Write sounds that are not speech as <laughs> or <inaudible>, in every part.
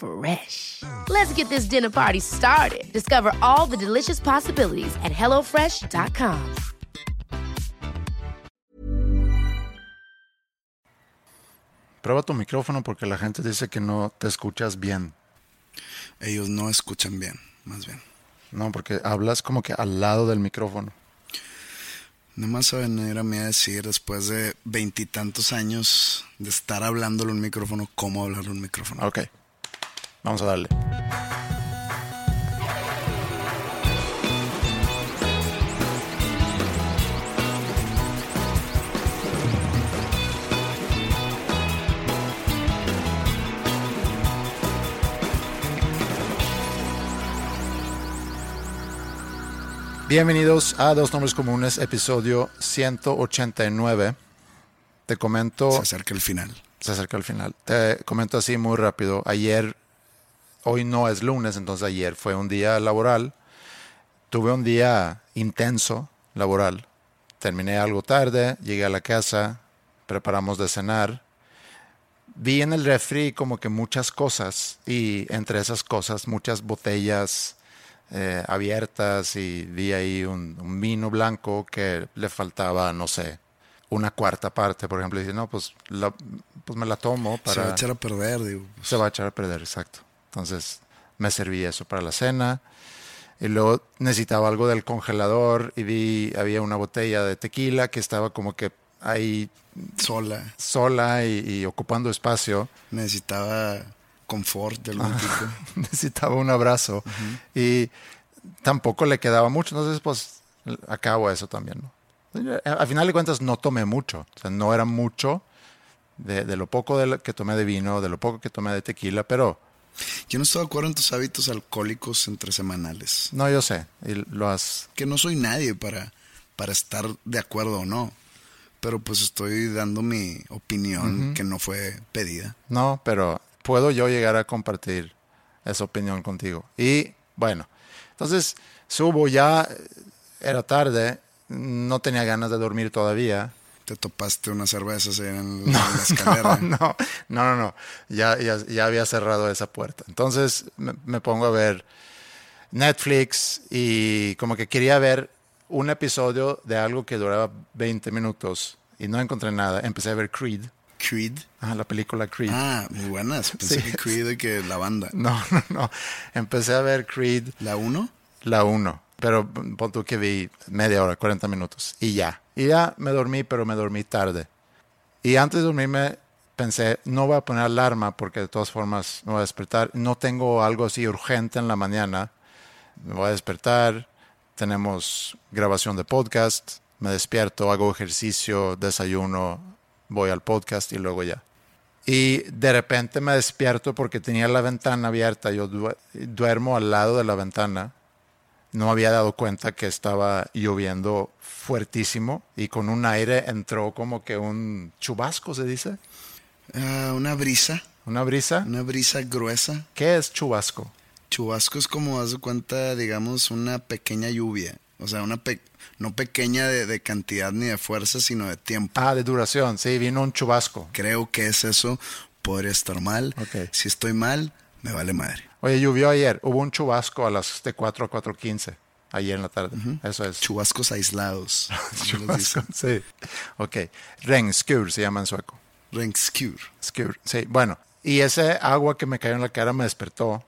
Fresh. Let's get this dinner party started. Discover all the delicious possibilities at hellofresh.com. Prueba tu micrófono porque la gente dice que no te escuchas bien. Ellos no escuchan bien, más bien. No, porque hablas como que al lado del micrófono. No más a venir a mí a decir después de veintitantos años de estar hablándole un micrófono, cómo hablarle un micrófono. Ok, vamos a darle. Bienvenidos a Dos Nombres Comunes, episodio 189. Te comento... Se acerca el final. Se acerca el final. Te comento así muy rápido. Ayer, hoy no es lunes, entonces ayer fue un día laboral. Tuve un día intenso laboral. Terminé algo tarde, llegué a la casa, preparamos de cenar. Vi en el refri como que muchas cosas y entre esas cosas muchas botellas eh, abiertas y vi ahí un, un, vino blanco que le faltaba, no sé, una cuarta parte, por ejemplo. Y dije, no, pues, la, pues me la tomo para... Se va a echar a perder, digo. Pues. Se va a echar a perder, exacto. Entonces me serví eso para la cena. Y luego necesitaba algo del congelador y vi, había una botella de tequila que estaba como que ahí... Sola. Sola y, y ocupando espacio. Necesitaba confort de algún tipo. <laughs> Necesitaba un abrazo. Uh -huh. Y tampoco le quedaba mucho. Entonces, pues, acabo eso también. ¿no? Al final de cuentas, no tomé mucho. O sea, no era mucho de, de lo poco de lo que tomé de vino, de lo poco que tomé de tequila, pero... Yo no estoy de acuerdo en tus hábitos alcohólicos entre semanales. No, yo sé. Y lo has... Que no soy nadie para, para estar de acuerdo o no. Pero pues estoy dando mi opinión uh -huh. que no fue pedida. No, pero puedo yo llegar a compartir esa opinión contigo. Y bueno, entonces subo ya, era tarde, no tenía ganas de dormir todavía. ¿Te topaste unas cervezas en, <laughs> no, en la escalera? <laughs> No, no, no, no. Ya, ya, ya, había cerrado esa puerta. Entonces me, me pongo a ver Netflix y como que quería ver un episodio de algo que duraba 20 minutos y no encontré nada. Empecé a ver Creed. Creed. Ah, la película Creed. Ah, muy buenas. <laughs> Pensé sí. que Creed que la banda. No, no, no. Empecé a ver Creed. ¿La 1? La 1. Pero pon tú que vi media hora, 40 minutos. Y ya. Y ya me dormí, pero me dormí tarde. Y antes de dormirme pensé, no voy a poner alarma porque de todas formas me voy a despertar. No tengo algo así urgente en la mañana. Me voy a despertar. Tenemos grabación de podcast. Me despierto, hago ejercicio, desayuno, voy al podcast y luego ya. Y de repente me despierto porque tenía la ventana abierta. Yo du duermo al lado de la ventana. No había dado cuenta que estaba lloviendo fuertísimo y con un aire entró como que un chubasco, ¿se dice? Uh, una brisa. ¿Una brisa? Una brisa gruesa. ¿Qué es chubasco? Chubasco es como, haz de cuenta, digamos, una pequeña lluvia. O sea, una pe no pequeña de, de, cantidad ni de fuerza, sino de tiempo. Ah, de duración, sí, vino un chubasco. Creo que es eso, podría estar mal. Okay. Si estoy mal, me vale madre. Oye, llovió ayer, hubo un chubasco a las de 4 a 4.15, ayer en la tarde, uh -huh. eso es. Chubascos aislados. <laughs> Chubasco, sí. Ok, rengskur se llama en sueco. Rengskur. Skur, sí, bueno. Y ese agua que me cayó en la cara me despertó.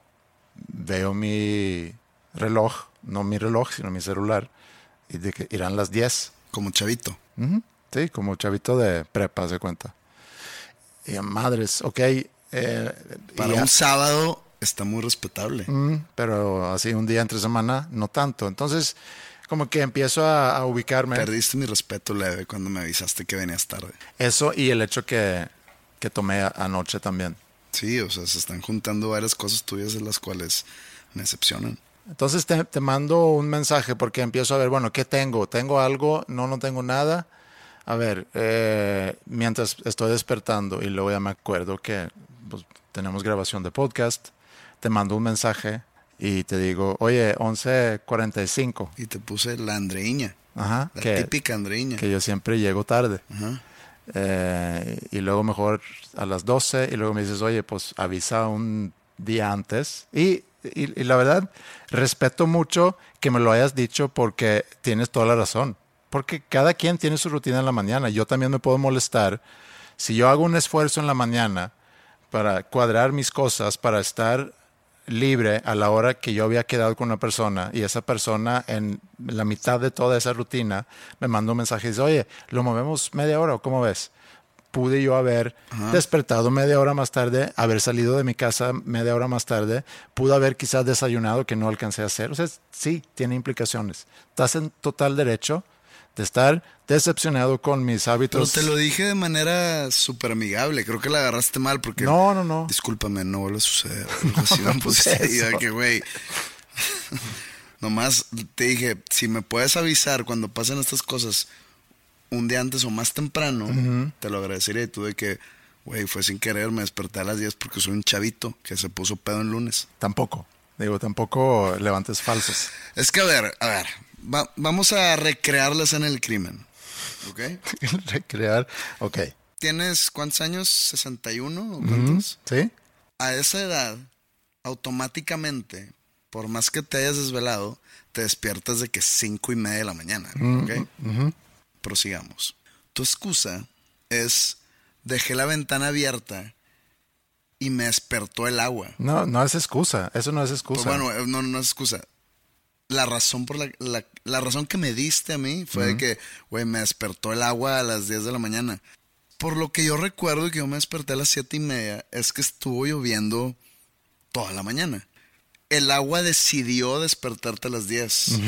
Veo mi reloj, no mi reloj, sino mi celular y de que irán las 10. Como chavito. Uh -huh. Sí, como chavito de prepa, se cuenta. Y madres, ok. eh, Para y un sábado está muy respetable. Mm, pero así un día entre semana, no tanto. Entonces, como que empiezo a, a ubicarme. Perdiste mi respeto leve cuando me avisaste que venías tarde. Eso y el hecho que, que tomé anoche también. Sí, o sea, se están juntando varias cosas tuyas de las cuales me decepcionan. Entonces te, te mando un mensaje porque empiezo a ver, bueno, ¿qué tengo? ¿Tengo algo? No, no tengo nada. A ver, eh, mientras estoy despertando y luego ya me acuerdo que pues, tenemos grabación de podcast, te mando un mensaje y te digo, oye, 11.45. Y te puse la Andreiña, Ajá, la que, típica Andreiña. que yo siempre llego tarde. Ajá. Eh, y luego mejor a las 12 y luego me dices, oye, pues avisa un día antes. Y, y- y la verdad, respeto mucho que me lo hayas dicho porque tienes toda la razón. Porque cada quien tiene su rutina en la mañana. Yo también me puedo molestar si yo hago un esfuerzo en la mañana para cuadrar mis cosas, para estar libre a la hora que yo había quedado con una persona y esa persona en la mitad de toda esa rutina me manda un mensaje y dice, oye, lo movemos media hora o cómo ves? Pude yo haber despertado media hora más tarde, haber salido de mi casa media hora más tarde, pude haber quizás desayunado que no alcancé a hacer. O sea, sí, tiene implicaciones. Estás en total derecho de estar decepcionado con mis Pero hábitos. te lo dije de manera súper amigable. Creo que la agarraste mal porque. No, no, no. Discúlpame, no vuelve a suceder. <laughs> Ahí de eso. que, güey. <laughs> Nomás te dije, si me puedes avisar cuando pasen estas cosas un día antes o más temprano, te lo agradecería. Y tú de que, güey, fue sin querer, me desperté a las 10 porque soy un chavito que se puso pedo en lunes. Tampoco. Digo, tampoco levantes falsos. Es que, a ver, a ver, va- vamos a recrear la escena del crimen. ¿Ok? <laughs> Recrear. Ok. ¿Tienes cuántos años? ¿61 o cuántos? ¿Sí? A esa edad, automáticamente, por más que te hayas desvelado, te despiertas de que es cinco y media de la mañana. ¿ok? Prosigamos. Tu excusa es dejé la ventana abierta y me despertó el agua. No, no es excusa. Eso no es excusa. Pues bueno, eh, no, no es excusa. La razón por la, la, la razón que me diste a mí fue de que, güey, me despertó el agua a las 10 de la mañana. Por lo que yo recuerdo que yo me desperté a las siete y media, es que estuvo lloviendo toda la mañana. El agua decidió despertarte a las 10. <laughs>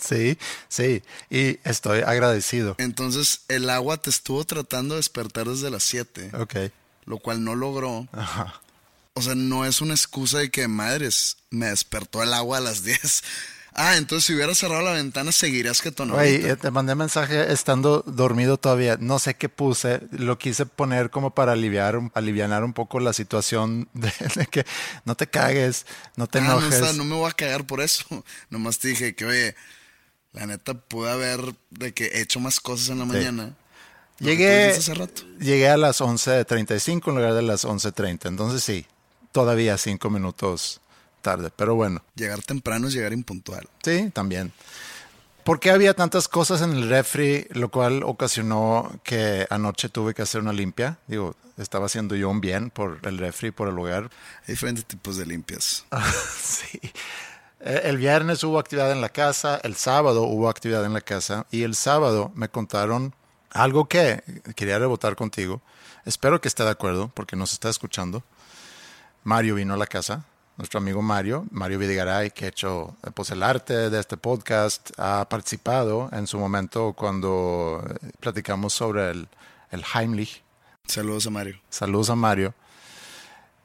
Sí, sí. Y estoy agradecido. Entonces, el agua te estuvo tratando de despertar desde las 7, Ok. lo cual no logró. Ajá. O sea, no es una excusa de que madres, me despertó el agua a las 10. Ah, entonces si hubiera cerrado la ventana, seguirías que tono. Güey, eh, te mandé mensaje estando dormido todavía. No sé qué puse. Lo quise poner como para aliviar, alivianar un poco la situación <laughs> de, de que no te cagues, no te Ah, no, enojes. está- no me voy a cagar por eso. <laughs> Nomás te dije que, oye, la neta pude haber de que hecho más cosas en la mañana. Llegué, hace rato. llegué a las 11.35 en lugar de las 11.30. Entonces sí, todavía cinco minutos tarde. Pero bueno. Llegar temprano es llegar impuntual. Sí, también. ¿Por qué había tantas cosas en el refri, lo cual ocasionó que anoche tuve que hacer una limpia? Digo, estaba haciendo yo un bien por el refri, por el lugar. Hay diferentes tipos de limpias. <laughs> sí. Eh, El viernes hubo actividad en la casa, el sábado hubo actividad en la casa y el sábado me contaron algo que quería rebotar contigo. Espero que esté de acuerdo porque nos está escuchando. Mario vino a la casa, nuestro amigo Mario, Mario Vidigaray, que ha hecho eh, pues, el arte de este podcast, ha participado en su momento cuando eh, platicamos sobre el, el Heimlich. Saludos a Mario. Saludos a Mario.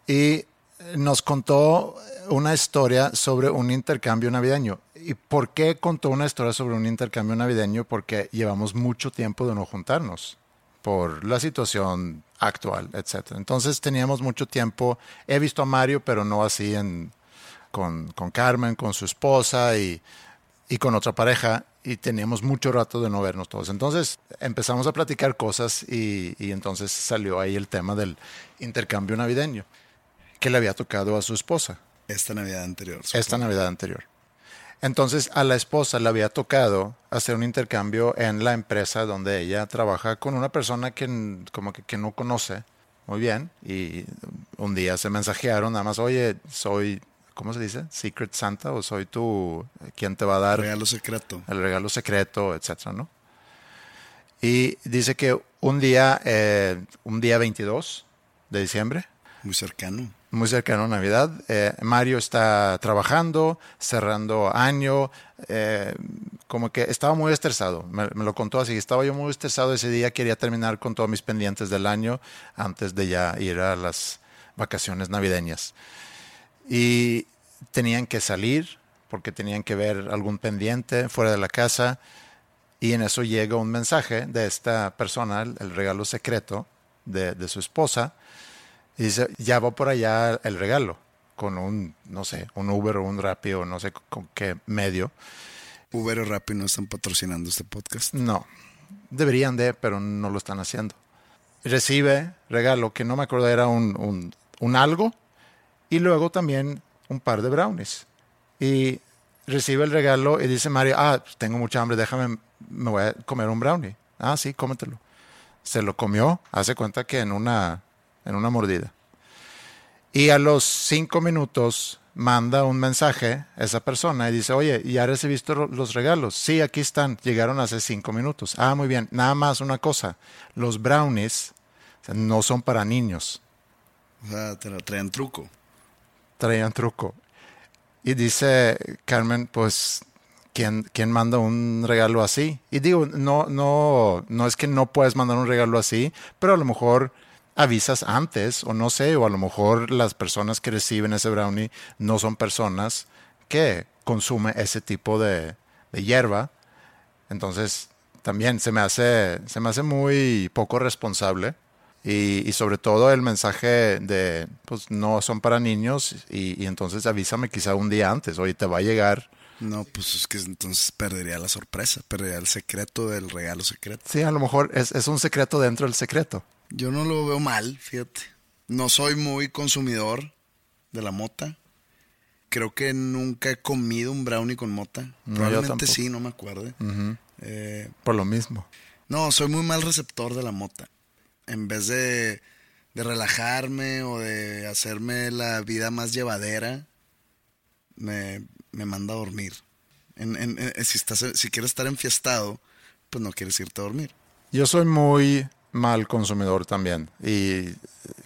Y nos contó una historia sobre un intercambio navideño. ¿Y por qué contó una historia sobre un intercambio navideño? Porque llevamos mucho tiempo de no juntarnos por la situación actual, etc. Entonces teníamos mucho tiempo. He visto a Mario, pero no así en, con, con Carmen, con su esposa y, y con otra pareja. Y teníamos mucho rato de no vernos todos. Entonces empezamos a platicar cosas y, y entonces salió ahí el tema del intercambio navideño que le había tocado a su esposa Esta Navidad anterior. esta Navidad anterior. Entonces a la esposa le había tocado hacer un intercambio en la empresa donde ella trabaja con una persona que como que, que no conoce muy bien y un día se mensajearon nada más, oye, soy, ¿cómo se dice? Secret Santa o soy tú quien te va a dar Regalo secreto. el regalo secreto, etcétera, ¿no? Y dice que un día, eh, un día 22 de diciembre, Muy cercano. Muy cercano a Navidad. Eh, Mario está trabajando, cerrando año, eh, como que estaba muy estresado. Me, me lo contó así, estaba yo muy estresado ese día, quería terminar con todos mis pendientes del año antes de ya ir a las vacaciones navideñas. Y tenían que salir porque tenían que ver algún pendiente fuera de la casa. Y en eso llega un mensaje de esta persona, el, el regalo secreto de, de su esposa, y dice, ya va por allá el regalo, con un, no sé, un Uber o un Rappi o no sé con qué medio. Uber o Rappi no están patrocinando este podcast. No, deberían de, pero no lo están haciendo. Recibe regalo, que no me acuerdo, era un, un, un algo, y luego también un par de brownies. Y recibe el regalo y dice Mario, ah, tengo mucha hambre, déjame, me voy a comer un brownie. Ah, sí, cómetelo. Se lo comió, hace cuenta que en una, en una mordida. Y a los cinco minutos manda un mensaje a esa persona y dice, oye, ¿ya recibiste los regalos? Sí, aquí están, llegaron hace cinco minutos. Ah, muy bien, nada más una cosa, los brownies no son para niños, O sea, traen truco. traían truco. Y dice Carmen, pues, ¿quién, quién manda un regalo así? Y digo, no, no, no es que no puedes mandar un regalo así, pero a lo mejor avisas antes, o no sé, o a lo mejor las personas que reciben ese brownie no son personas que consumen ese tipo de, de hierba. Entonces, también se me hace, se me hace muy poco responsable. Y, y sobre todo el mensaje de, pues no son para niños y, y entonces avísame quizá un día antes, oye, te va a llegar. No, pues es que entonces perdería la sorpresa, perdería el secreto del regalo secreto. Sí, a lo mejor es, es un secreto dentro del secreto. Yo no lo veo mal, fíjate. No soy muy consumidor de la mota. Creo que nunca he comido un brownie con mota. No, Probablemente sí, no me acuerdo. Eh, Por lo mismo. no, soy muy mal receptor de la mota. En vez de, de relajarme o de hacerme la vida más llevadera, me, me manda a dormir. En- en- en- si, estás, si quieres estar enfiestado, pues no quieres irte a dormir. Yo soy muy mal consumidor también y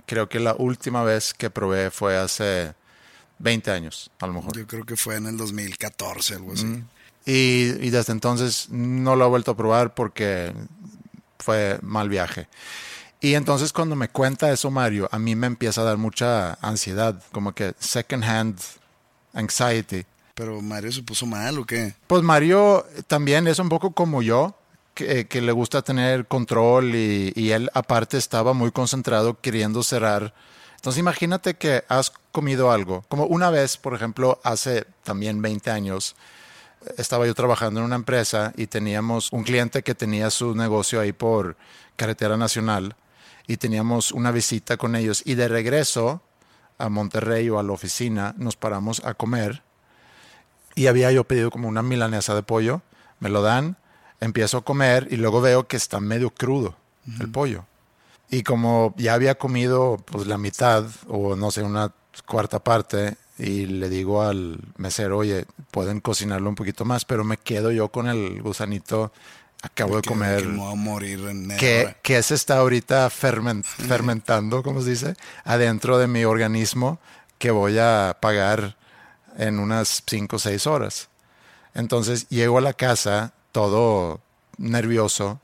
creo que la última vez que probé fue hace 20 años, a lo mejor. Yo creo que fue en el 2014, algo así. Y, y desde entonces no lo he vuelto a probar porque fue mal viaje. Y entonces cuando me cuenta eso Mario, a mí me empieza a dar mucha ansiedad, como que second hand anxiety. Pero Mario se puso mal o qué? Pues Mario también es un poco como yo, que, que le gusta tener control y, y él aparte estaba muy concentrado queriendo cerrar. Entonces imagínate que has comido algo, como una vez, por ejemplo, hace también 20 años, estaba yo trabajando en una empresa y teníamos un cliente que tenía su negocio ahí por carretera nacional y teníamos una visita con ellos. Y de regreso a Monterrey o a la oficina nos paramos a comer y había yo pedido como una milanesa de pollo, me lo dan, empiezo a comer y luego veo que está medio crudo el pollo. Y como ya había comido pues la mitad o no sé, una cuarta parte y le digo al mesero, oye, pueden cocinarlo un poquito más, pero me quedo yo con el gusanito, acabo de Que- comer. Que me voy a morir en que, que se está ahorita ferment- fermentando, ¿cómo se dice? Adentro de mi organismo que voy a pagar en unas 5 o 6 horas. Entonces llego a la casa todo nervioso,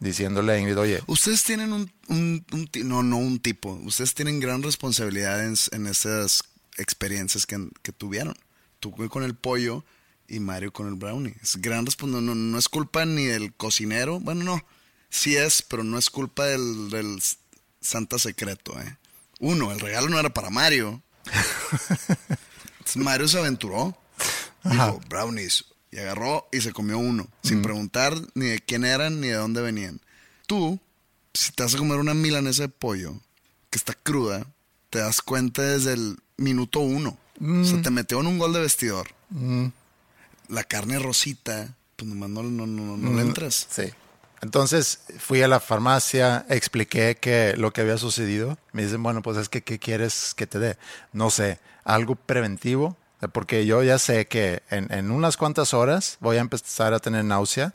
diciéndole a Ingrid, oye, Ustedes tienen un, un- no, no un tipo. Ustedes tienen gran responsabilidad en, en esas experiencias que, que tuvieron. Tú con el pollo y Mario con el brownie. Es gran responsabilidad. No, no, no es culpa ni del cocinero. Bueno, no. Sí es, pero no es culpa del, del Santa Secreto, ¿eh? Uno, el regalo no era para Mario. <laughs> Mario se aventuró. Dijo, brownies. Y agarró y se comió uno. Sin preguntar ni de quién eran ni de dónde venían. Tú, si te vas a comer una milanesa de pollo que está cruda, te das cuenta desde el minuto uno. O sea, te metió en un gol de vestidor. La carne rosita, pues nomás no, no, no, no le entras. Sí. Entonces fui a la farmacia, expliqué que lo que había sucedido. Me dicen, bueno, pues es que, ¿qué quieres que te dé? No sé, algo preventivo, porque yo ya sé que en, en unas cuantas horas voy a empezar a tener náusea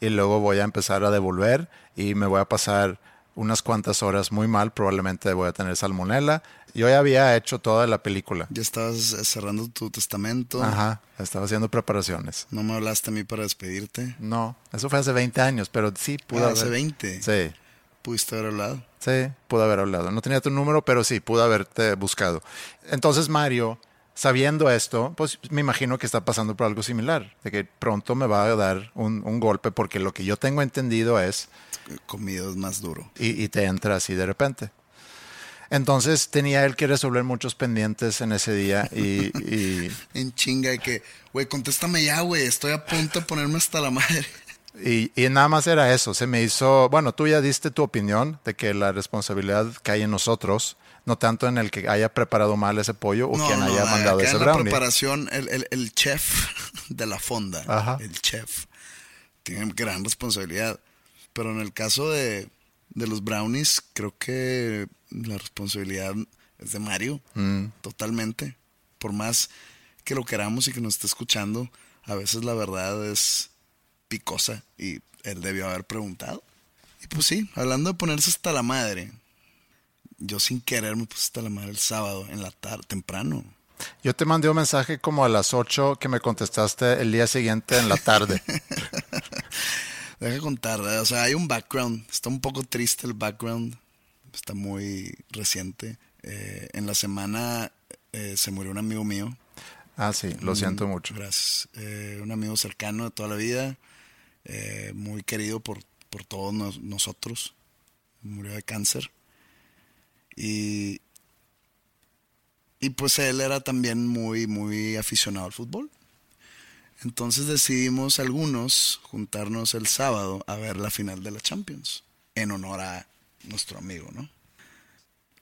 y luego voy a empezar a devolver y me voy a pasar unas cuantas horas muy mal, probablemente voy a tener salmonela. Yo ya había hecho toda la película. Ya estabas cerrando tu testamento. Ajá, estaba haciendo preparaciones. ¿No me hablaste a mí para despedirte? No, eso fue hace 20 años, pero sí pude Ah, haber. hace 20. Sí, Pudiste haber hablado. sí, pude haber hablado. No tenía tu número, pero sí, pude haberte buscado. Entonces Mario, sabiendo esto, pues me imagino que está pasando por algo similar, de que pronto me va a dar un, un golpe, porque lo que yo tengo entendido es Comido es más duro. y, y te entra así de repente. Entonces tenía él que resolver muchos pendientes en ese día y, y, <laughs> En chinga de que, güey, contéstame ya, güey. Estoy a punto de ponerme hasta la madre. <laughs> y- y nada más era eso. Se me hizo, bueno, tú ya diste tu opinión de que la responsabilidad cae en nosotros, no tanto en el que haya preparado mal ese pollo o quien haya mandado acá ese en la brownie. preparación, el, el- el chef <laughs> de la fonda, Ajá. el chef, tiene gran responsabilidad. Pero en el caso de, de los brownies, creo que la responsabilidad es de Mario, Mm. totalmente. Por más que lo queramos y que nos esté escuchando, a veces la verdad es picosa y él debió haber preguntado. Y pues sí, hablando de ponerse hasta la madre, yo sin querer me puse hasta la madre el sábado en la tarde, temprano. Yo te mandé un mensaje como a las 8 que me contestaste el día siguiente en la tarde. <laughs> Deja contar, o sea, hay un background, está un poco triste el background, está muy reciente. Eh, en la semana eh, se murió un amigo mío, ah, sí, lo siento Mm, mucho. Gracias. Eh, un amigo cercano de toda la vida, muy querido por, por todos nos- nosotros. Murió de cáncer. Y, y pues él era también muy, muy aficionado al fútbol. Entonces decidimos algunos juntarnos el sábado a ver la final de la Champions, en honor a nuestro amigo, ¿no?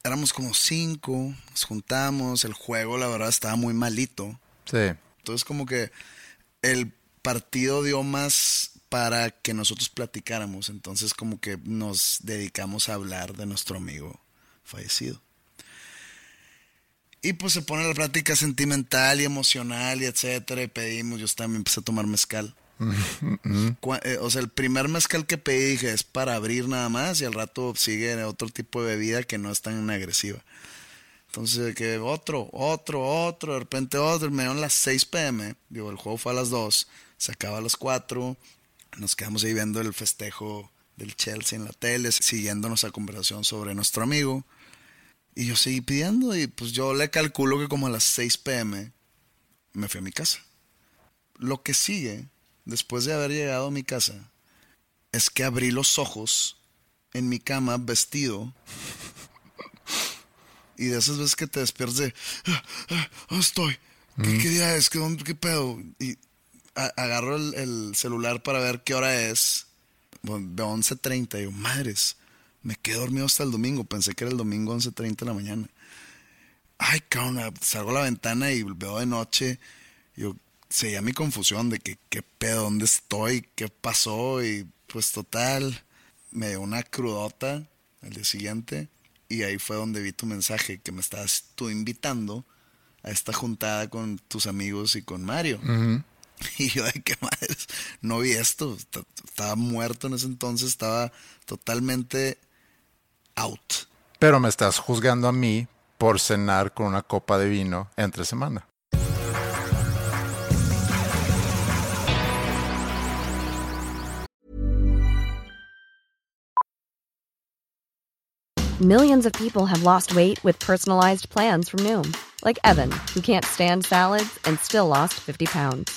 Éramos como cinco, nos juntamos, el juego la verdad estaba muy malito. Sí, Entonces como que el partido dio más para que nosotros platicáramos. Entonces como que nos dedicamos a hablar de nuestro amigo fallecido. Y pues se pone la plática sentimental y emocional y etcétera. Y pedimos, yo también empecé a tomar mezcal. Eh, o sea, el primer mezcal que pedí dije es para abrir nada más y al rato sigue otro tipo de bebida que no es tan agresiva. Entonces, que otro, otro, otro, de repente otro. Me dieron las 6 pm. Digo, el juego fue a las 2. Se acaba a las 4. Nos quedamos ahí viendo el festejo del Chelsea en la tele, siguiendo nuestra conversación sobre nuestro amigo. Y yo seguí pidiendo y pues yo le calculo que como a las 6 pm me fui a mi casa. Lo que sigue, después de haber llegado a mi casa, es que abrí los ojos en mi cama vestido y de esas veces que te despiertas de, "Ah, ah, ¿dónde estoy? ¿Qué, qué día es? ¿Qué, qué pedo? Y a- agarro el, el celular para ver qué hora es. Bueno, de 11.30. Y yo, madres, me quedé dormido hasta el domingo. Pensé que era el domingo 11.30 de la mañana. Ay, cabrón, salgo a la ventana y veo de noche. Yo seguía mi confusión de que qué pedo, dónde estoy, qué pasó. Y pues total, me dio una crudota el día siguiente. Y ahí fue donde vi tu mensaje, que me estabas tú invitando a esta juntada con tus amigos y con Mario. <laughs> Y yo, de qué madres, no vi esto. Est- Estaba muerto en ese entonces, estaba totalmente out. pero me estás juzgando a mí por cenar con una copa de vino entre semana. Millions of people have lost weight with personalized plans from Noom, like Evan, who can't stand salads and still lost 50 pounds.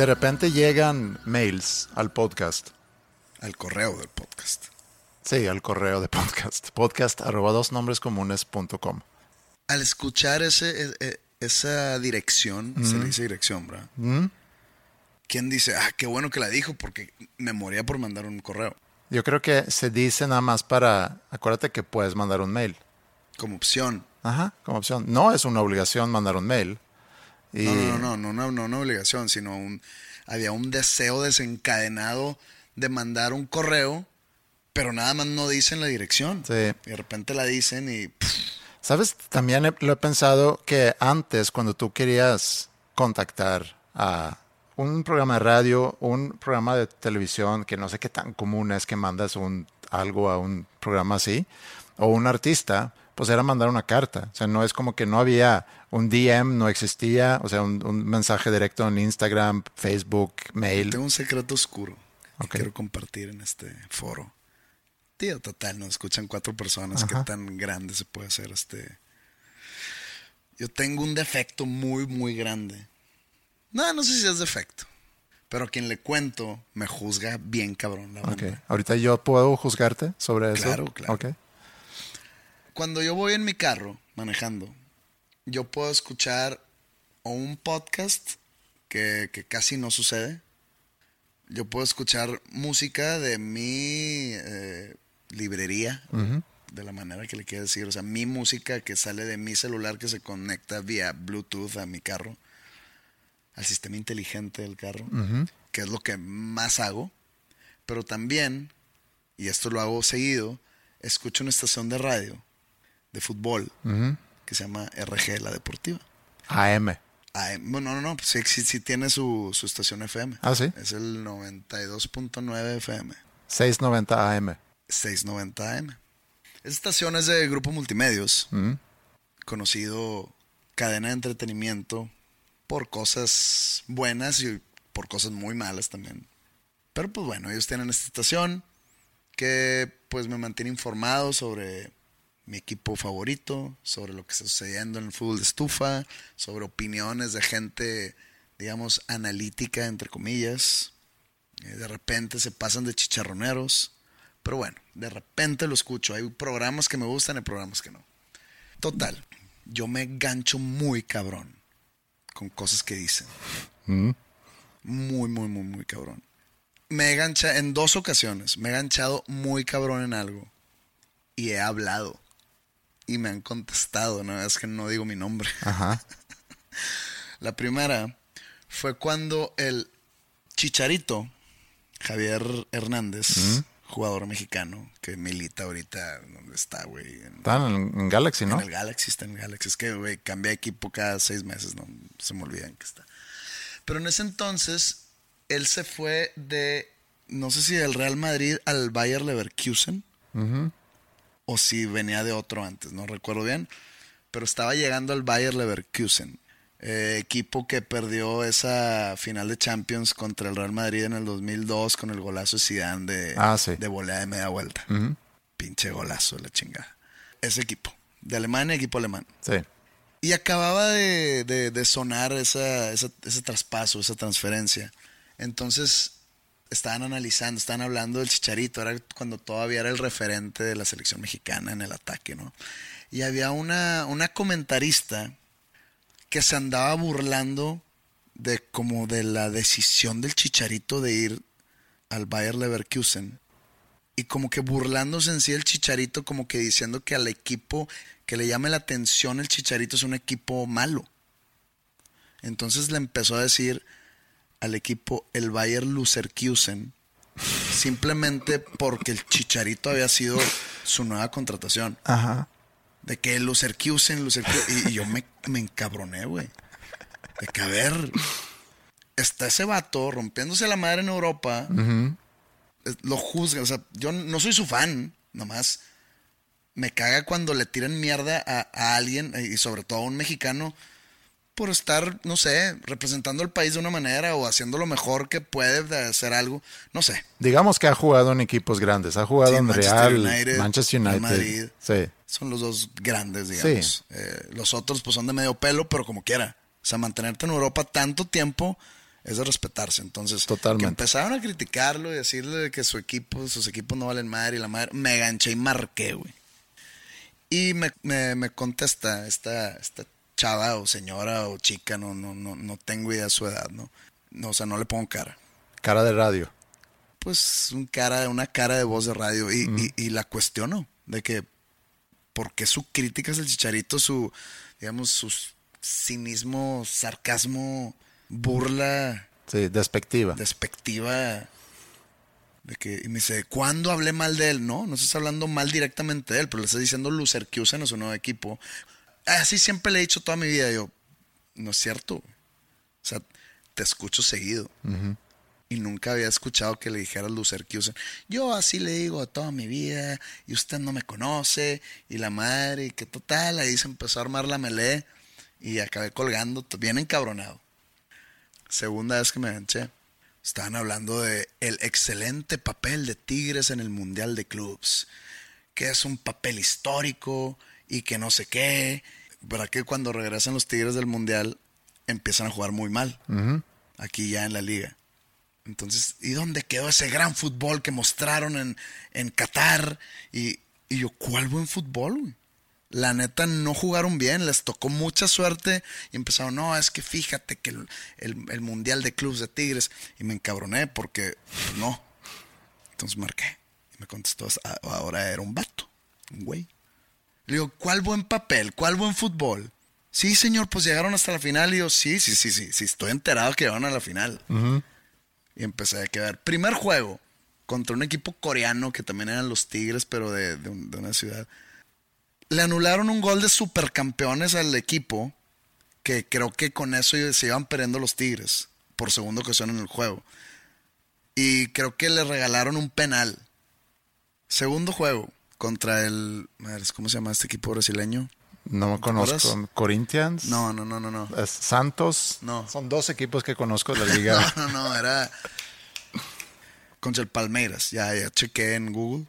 De repente llegan mails al podcast. Al correo del podcast. Sí, al correo de podcast. Podcast arroba dos nombres comunes.com. Al escuchar ese, e- e- esa dirección, se le dice dirección, ¿verdad? ¿Quién dice, ah, qué bueno que la dijo porque me moría por mandar un correo? Yo creo que se dice nada más para. Acuérdate que puedes mandar un mail. Como opción. Ajá, como opción. No es una obligación mandar un mail. Y No, no, no, no, no, no una obligación, sino un, había un deseo desencadenado de mandar un correo, pero nada más no dicen la dirección. Sí. Y de repente la dicen y pff, Sabes, también he- lo he pensado que antes, cuando tú querías contactar a un programa de radio, un programa de televisión, que no sé qué tan común es que mandas un, algo a un programa así, o un artista, pues era mandar una carta. O sea, no es como que no había un DM, no existía, o sea, un, un mensaje directo en Instagram, Facebook, mail. tengo un secreto oscuro que quiero compartir en este foro. Tío, total, nos escuchan cuatro personas. Ajá. ¿Qué tan grande se puede hacer este? Yo tengo un defecto muy, muy grande. No, no sé si es defecto. Pero a quien le cuento me juzga bien cabrón la Ok. banda. Ahorita yo puedo juzgarte sobre eso. Claro, claro. Ok. Cuando yo voy en mi carro manejando, yo puedo escuchar o un podcast que, que casi no sucede. Yo puedo escuchar música de mi eh, librería, de la manera que le quiero decir. O sea, mi música que sale de mi celular que se conecta vía Bluetooth a mi carro, al sistema inteligente del carro, que es lo que más hago. Pero también, y esto lo hago seguido, escucho una estación de radio de fútbol que se llama RG, la deportiva. AM. Ah, no, no, no, pues sí, sí, sí tiene su, su estación FM. Ah, sí. Es el 92.9 FM, 690 AM. 690 AM. Esta estación es de Grupo Multimedios, conocido cadena de entretenimiento por cosas buenas y por cosas muy malas también. Pero pues bueno, ellos tienen esta estación que pues me mantiene informado sobre mi equipo favorito, sobre lo que está sucediendo en el fútbol de estufa, sobre opiniones de gente, digamos, analítica, entre comillas. Eh, De repente se pasan de chicharroneros. Pero bueno, de repente lo escucho. Hay programas que me gustan y programas que no. Total, yo me gancho muy cabrón con cosas que dicen. Muy, muy, muy, muy cabrón. Me he ganchado en dos ocasiones. Me he ganchado muy cabrón en algo. Y he hablado. Y me han contestado. No es que no digo mi nombre. Ajá. <laughs> La primera fue cuando el Chicharito, Javier Hernández, jugador mexicano, que milita ahorita, ¿dónde está, güey? En, Están en, en Galaxy, ¿no? en el Galaxy, está en el Galaxy. Es que, güey, cambia de equipo cada seis meses, no se me olvidan que está. Pero en ese entonces, él se fue de, no sé si del Real Madrid al Bayer Leverkusen, o si venía de otro antes, no recuerdo bien, pero estaba llegando al Bayer Leverkusen, eh, equipo que perdió esa final de Champions contra el Real Madrid en el 2002 con el golazo de Zidane de, Ah, sí. de volea de media vuelta. Pinche golazo de la chingada. Ese equipo, de Alemania, equipo alemán. Sí. Y acababa de, de- de sonar esa, esa- ese traspaso, esa transferencia. Entonces estaban analizando, estaban hablando del Chicharito, era cuando todavía era el referente de la selección mexicana en el ataque, ¿no? Y había una, una comentarista que se andaba burlando de como de la decisión del Chicharito de ir al Bayer Leverkusen y como que burlándose en sí el Chicharito, como que diciendo que al equipo que le llame la atención el Chicharito es un equipo malo. Entonces le empezó a decir al equipo el Bayer Leverkusen simplemente porque el Chicharito había sido su nueva contratación. Ajá. De que el Leverkusen, Leverkusen, y, y yo me, me encabroné, güey. De que, a ver, está ese vato rompiéndose la madre en Europa, lo juzga, o sea, yo no soy su fan, nomás me caga cuando le tiran mierda a, a alguien, y sobre todo a un mexicano, por estar, no sé, representando al país de una manera o haciendo lo mejor que puede de hacer algo. No sé. Digamos que ha jugado en equipos grandes. Ha jugado Sí, en Manchester Real, United, Manchester United. Madrid. Sí. Son los dos grandes, digamos. Eh, los otros pues son de medio pelo, pero como quiera. O sea, mantenerte en Europa tanto tiempo es de respetarse. Entonces, Totalmente. que empezaron a criticarlo y decirle que su equipo, sus equipos no valen madre y la madre, me ganché y marqué, güey. Y me, me, me contesta esta, esta chava o señora o chica, no, no, no, no tengo idea de su edad, ¿no? no o sea, no le pongo cara Cara de radio. pues un cara, una cara de voz de radio y, y- y la cuestiono de que por qué su crítica es el chicharito, su, digamos, su cinismo, sarcasmo, burla, Sí, despectiva. despectiva. De que, y me dice, ¿cuándo hablé mal de él? No, no estás hablando mal directamente de él, pero le estás diciendo Lucerquiusen a su nuevo equipo. Así siempre le he dicho toda mi vida. Yo, no es cierto. O sea, te escucho seguido. Y nunca había escuchado que le dijeras Lucerquiusen. Yo así le digo toda mi vida, y usted no me conoce, y la madre, y que total. Ahí se empezó a armar la melee, y acabé colgando, bien encabronado. Segunda vez que me enganché. Estaban hablando de el excelente papel de Tigres en el Mundial de Clubs. Que es un papel histórico y que no sé qué. Para que cuando regresan los Tigres del Mundial empiezan a jugar muy mal. Aquí ya en la liga. Entonces, ¿y dónde quedó ese gran fútbol que mostraron en, en Qatar? Y, y yo, ¿cuál buen fútbol? La neta no jugaron bien, les tocó mucha suerte y empezaron, no, es que fíjate que el, el- el Mundial de Clubes de Tigres. Y me encabroné porque pues, no. Entonces marqué. Y me contestó, "Ah, ahora era un vato, un güey. Le digo, ¿cuál buen papel? ¿Cuál buen fútbol? Sí, señor, pues llegaron hasta la final. Y yo, sí, sí, sí, sí, sí, estoy enterado que llegaron a la final. Y empecé a quedar. Primer juego contra un equipo coreano que también eran los Tigres, pero de, de un- de una ciudad. Le anularon un gol de supercampeones al equipo, que creo que con eso se iban perdiendo los Tigres por segunda ocasión en el juego. Y creo que le regalaron un penal. Segundo juego contra el. ¿Cómo se llama este equipo brasileño? No me conozco. Corinthians. No, no, no, no, no. Santos. No. Son dos equipos que conozco de la <laughs> liga. No, no, no, era contra el Palmeiras. Ya, ya chequé en Google.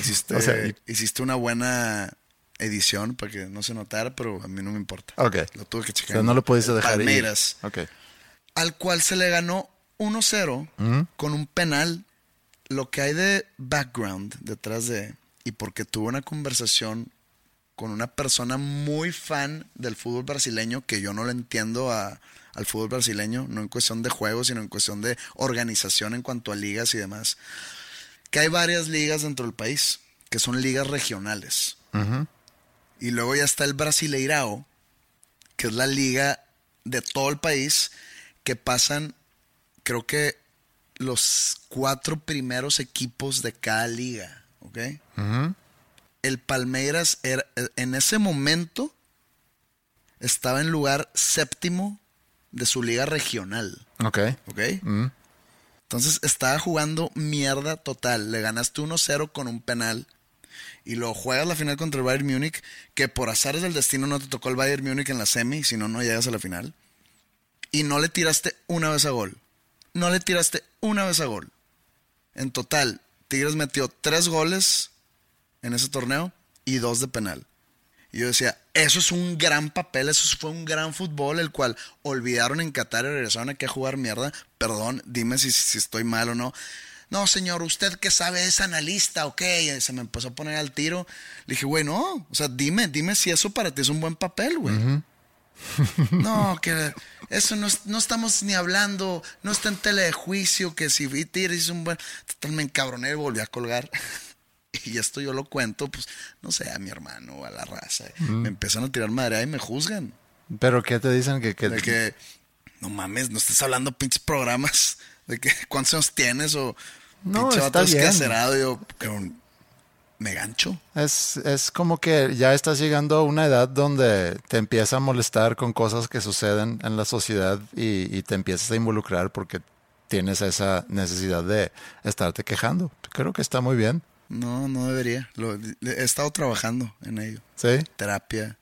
Hiciste, <laughs> O sea, y- hiciste una buena edición para que no se notara, pero a mí no me importa. Ok. Lo tuve que O sea, no lo pudiste dejar ir. Palmeiras, Ok. al cual se le ganó 1-0 con un penal. Lo que hay de background detrás de, y porque tuvo una conversación con una persona muy fan del fútbol brasileño, que yo no le entiendo a- al fútbol brasileño, no en cuestión de juegos, sino en cuestión de organización en cuanto a ligas y demás. Que hay varias ligas dentro del país, que son ligas regionales. Y luego ya está el Brasileirao, que es la liga de todo el país, que pasan, creo que los cuatro primeros equipos de cada liga, ¿ok? El Palmeiras era, en ese momento estaba en lugar séptimo de su liga regional, Ok. ¿ok? Entonces estaba jugando mierda total. Le ganaste 1-0 con un penal. Y luego juegas la final contra el Bayern Múnich, que por azares del destino no te tocó el Bayern Múnich en la semi, si no, no llegas a la final. Y no le tiraste una vez a gol. No le tiraste una vez a gol. En total, Tigres metió tres goles en ese torneo y dos de penal. Y yo decía, eso es un gran papel, eso fue un gran fútbol, el cual olvidaron en Qatar y regresaron aquí a jugar mierda. Perdón, dime si, si estoy mal o no. No, señor, usted que sabe es analista, ok. Se me empezó a poner al tiro. Le dije, güey, no. O sea, dime, dime si eso para ti es un buen papel, güey. <laughs> No, que eso no, no estamos ni hablando, no está en tele de juicio, que si Tigres es un buen... Total, me encabroné y volví a colgar. <laughs> Y esto yo lo cuento, pues, no sé, a mi hermano o a la raza. Me empiezan a tirar madre y me juzgan. Pero ¿qué te dicen que, que, De que, no mames, no estés hablando pinches programas. De que, ¿cuántos años tienes? O, No, pinche está bien. yo, que me gancho. Es, es como que ya estás llegando a una edad donde te empieza a molestar con cosas que suceden en la sociedad y, y te empiezas a involucrar porque tienes esa necesidad de estarte quejando. Creo que está muy bien. No, no debería. Lo- he estado trabajando en ello. ¿Sí? Terapia,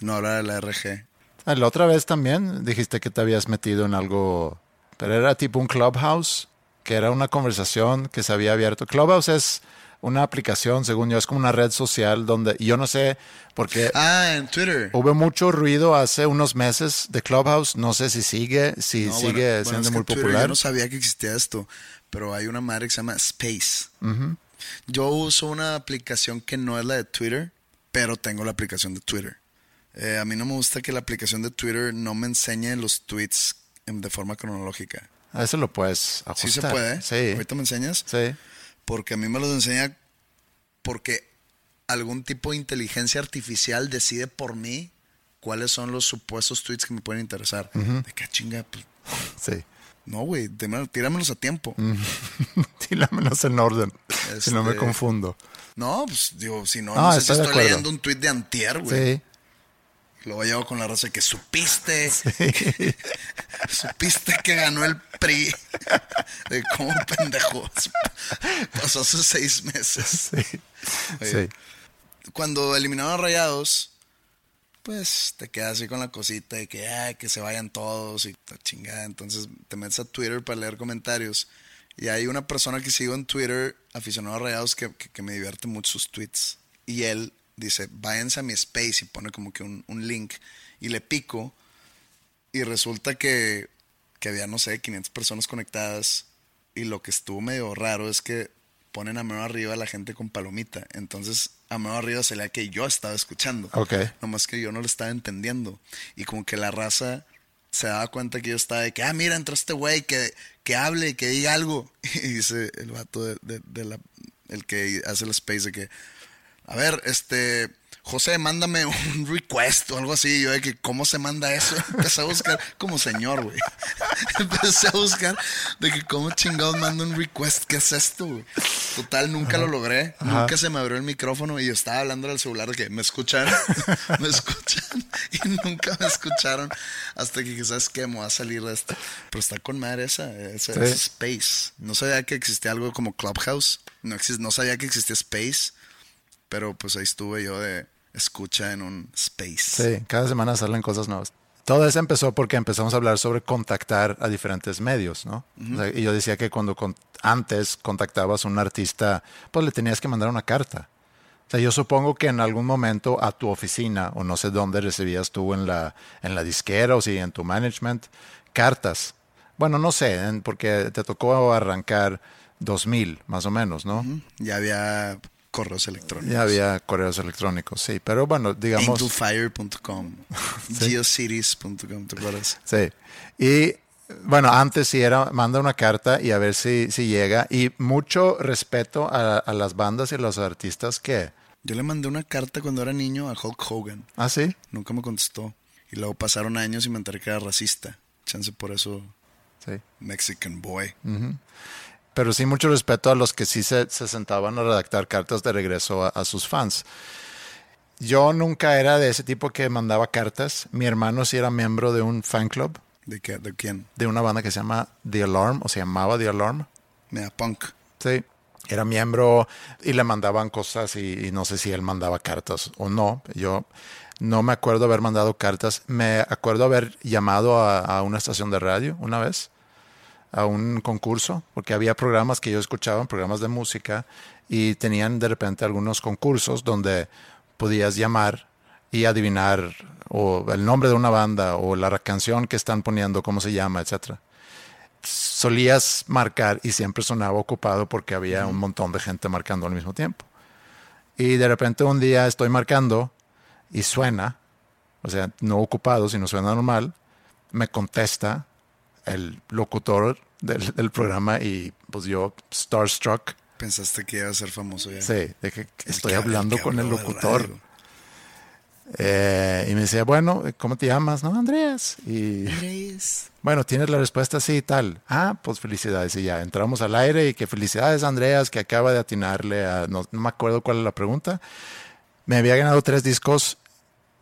no hablar de la RG. Ah, La otra vez también dijiste que te habías metido en algo, pero era tipo un Clubhouse, que era una conversación que se había abierto. Clubhouse es una aplicación, según yo, es como una red social donde yo no sé, porque Ah, en Twitter. hubo mucho ruido hace unos meses de Clubhouse. No sé si sigue, si No, sigue bueno, bueno, siendo es que muy Twitter popular. Yo no sabía que existía esto, pero hay una madre que se llama Space. Yo uso una aplicación que no es la de Twitter, pero tengo la aplicación de Twitter. Eh, a mí no me gusta que la aplicación de Twitter no me enseñe los tweets de forma cronológica. A eso lo puedes ajustar. Sí se puede. Sí, Ahorita me enseñas. sí. Porque a mí me los enseña porque algún tipo de inteligencia artificial decide por mí cuáles son los supuestos tweets que me pueden interesar. De qué chinga, pues, sí. no, güey, tíramelos a tiempo. <laughs> Tíramelos en orden, si no me Este- confundo. No, pues digo, si no, Ah, no sé si estoy leyendo un tweet de antier, güey. Sí. Luego llego con la raza de que supiste, <laughs> <laughs> supiste que ganó el PRI. De cómo pendejos. Pasó <laughs> hace seis meses. <laughs> Sí. Oye, Sí. Cuando eliminaron a Rayados, pues te quedas así con la cosita de que, ay, que se vayan todos y la chingada. Entonces te metes a Twitter para leer comentarios. Y hay una persona que sigo en Twitter, aficionado a Rayados, que, que- que me divierte mucho sus tweets. Y él dice, váyanse a mi space y pone como que un, un link. Y le pico. Y resulta que, que había, no sé, 500 personas conectadas. Y lo que estuvo medio raro es que ponen a mano arriba a la gente con palomita. Entonces, a mano arriba se leía que yo estaba escuchando. Ok. Nomás que yo no lo estaba entendiendo. Y como que la raza se daba cuenta que yo estaba de que, ah, mira, entró este güey, que, que hable, que diga algo. <laughs> Y dice el vato de, de- de la, el que hace el space de que, a ver, este, José, mándame un request o algo así. Yo de que, ¿cómo se manda eso? <laughs> Empecé a buscar como señor, güey. <laughs> Empecé a buscar de que, ¿cómo chingados mando un request? ¿Qué es esto, güey? Total, nunca lo logré. Nunca se me abrió el micrófono y yo estaba hablando al celular de que, ¿me escuchan? <laughs> ¿Me escuchan? Y nunca me escucharon hasta que quizás que me voy a salir de esto. Pero está con madre esa, esa, Sí. space. No sabía que existía algo como Clubhouse. No, exist- no sabía que existía space. Pero pues ahí estuve yo de escucha en un space. Sí, cada semana salen cosas nuevas. Todo eso empezó porque empezamos a hablar sobre contactar a diferentes medios, ¿no? O sea, y yo decía que cuando con- antes contactabas a un artista, pues le tenías que mandar una carta. O sea, yo supongo que en algún momento a tu oficina, o no sé dónde recibías tú en la, en la disquera o si en tu management, cartas. Bueno, no sé, porque te tocó arrancar 2000, más o menos, ¿no? Ya había correos electrónicos. Ya había correos electrónicos, sí. Pero bueno, digamos... Angelfire.com, <laughs> geocities.com, ¿te acuerdas? Sí. Y bueno, antes sí era, manda una carta y a ver si, si llega. Y mucho respeto a, a las bandas y a los artistas que... Yo le mandé una carta cuando era niño a Hulk Hogan. Ah, sí. Nunca me contestó. Y luego pasaron años y me enteré que era racista. Chance por eso, Sí. Mexican boy. Pero sí mucho respeto a los que sí se, se sentaban a redactar cartas de regreso a, a sus fans. Yo nunca era de ese tipo que mandaba cartas. Mi hermano sí era miembro de un fan club, ¿De, qué, ¿De quién? de una banda que se llama The Alarm, o se llamaba The Alarm. Mira, punk. Sí, era miembro y le mandaban cosas y, y no sé si él mandaba cartas o no. Yo no me acuerdo haber mandado cartas. Me acuerdo haber llamado a, a una estación de radio una vez, a un concurso, porque había programas que yo escuchaba, programas de música, y tenían de repente algunos concursos donde podías llamar y adivinar o el nombre de una banda o la canción que están poniendo, cómo se llama, etcétera solías marcar y siempre sonaba ocupado porque había un montón de gente marcando al mismo tiempo. Y de repente un día estoy marcando y suena, o sea, no ocupado, sino suena normal, me contesta el locutor del, del programa y pues yo, starstruck, Pensaste que iba a ser famoso ya. sí, de que El estoy que- hablando que con el locutor. Eh, y me decía, bueno, ¿cómo te llamas? No, Andreas. Y bueno, tienes la respuesta sí y tal. Ah, pues felicidades. Y ya entramos al aire y que felicidades, Andreas, que acaba de atinarle a. No, no me acuerdo cuál es la pregunta. Me había ganado tres discos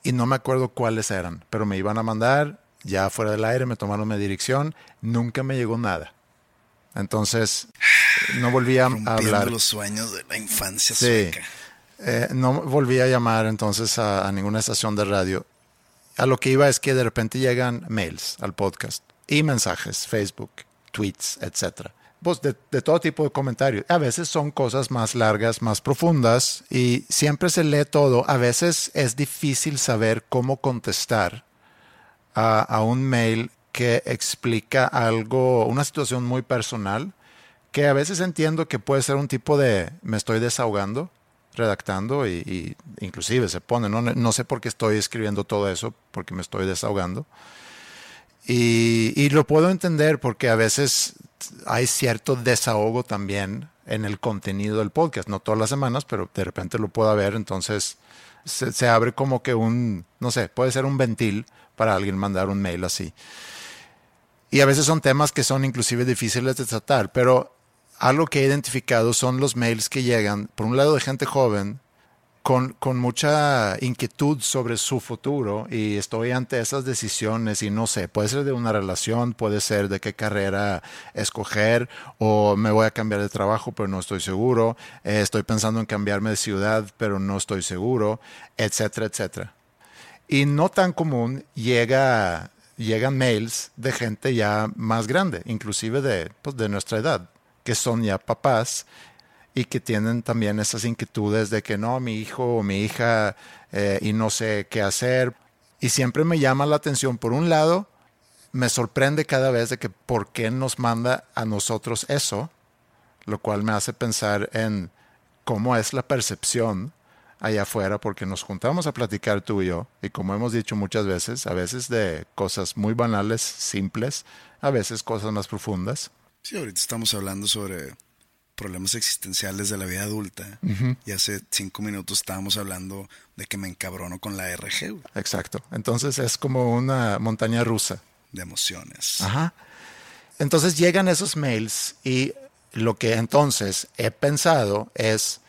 y no me acuerdo cuáles eran, pero me iban a mandar ya fuera del aire, me tomaron mi dirección. Nunca me llegó nada. Entonces, no volví a, hablar. los sueños de la infancia Sí. sueca. Eh, no volví a llamar entonces a, a ninguna estación de radio. a lo que iba es que de repente llegan mails al podcast y mensajes, Facebook, tweets, etcétera. Pues de, de, todo tipo de comentarios. A veces son cosas más largas, más profundas y siempre se lee todo. A veces es difícil saber cómo contestar a, un mail que explica algo, una situación muy personal, que a veces entiendo que puede ser un tipo de me estoy desahogando, redactando y, y inclusive se pone, no, no, sé por qué estoy escribiendo todo eso, porque me estoy desahogando. Y, y, lo puedo entender porque a veces hay cierto desahogo también en el contenido del podcast, no todas las semanas, pero de repente lo puedo ver, entonces se, se abre como que un, no sé, puede ser un ventil para alguien mandar un mail así. Y a veces son temas que son inclusive difíciles de tratar, pero algo que he identificado son los mails que llegan, por un lado, de gente joven con, con, mucha inquietud sobre su futuro y estoy ante esas decisiones y no sé, puede ser de una relación, puede ser de qué carrera escoger o me voy a cambiar de trabajo pero no estoy seguro, eh, estoy pensando en cambiarme de ciudad pero no estoy seguro, etcétera, etcétera. Y no tan común llega, llegan mails de gente ya más grande, inclusive de, pues, de nuestra edad, que son ya papás y que tienen también esas inquietudes de que no, mi hijo o mi hija eh, y no sé qué hacer. Y siempre me llama la atención, por un lado, me sorprende cada vez de que por qué nos manda a nosotros eso, lo cual me hace pensar en cómo es la percepción allá afuera, porque nos juntamos a platicar tú y yo, y como hemos dicho muchas veces, a veces de cosas muy banales, simples, a veces cosas más profundas. Sí, ahorita estamos hablando sobre problemas existenciales de la vida adulta. Uh -huh. Y hace cinco minutos estábamos hablando de que me encabrono con la RG. Güey. Exacto. Entonces es como una montaña rusa. De emociones. Ajá. Entonces llegan esos mails y lo que entonces he pensado es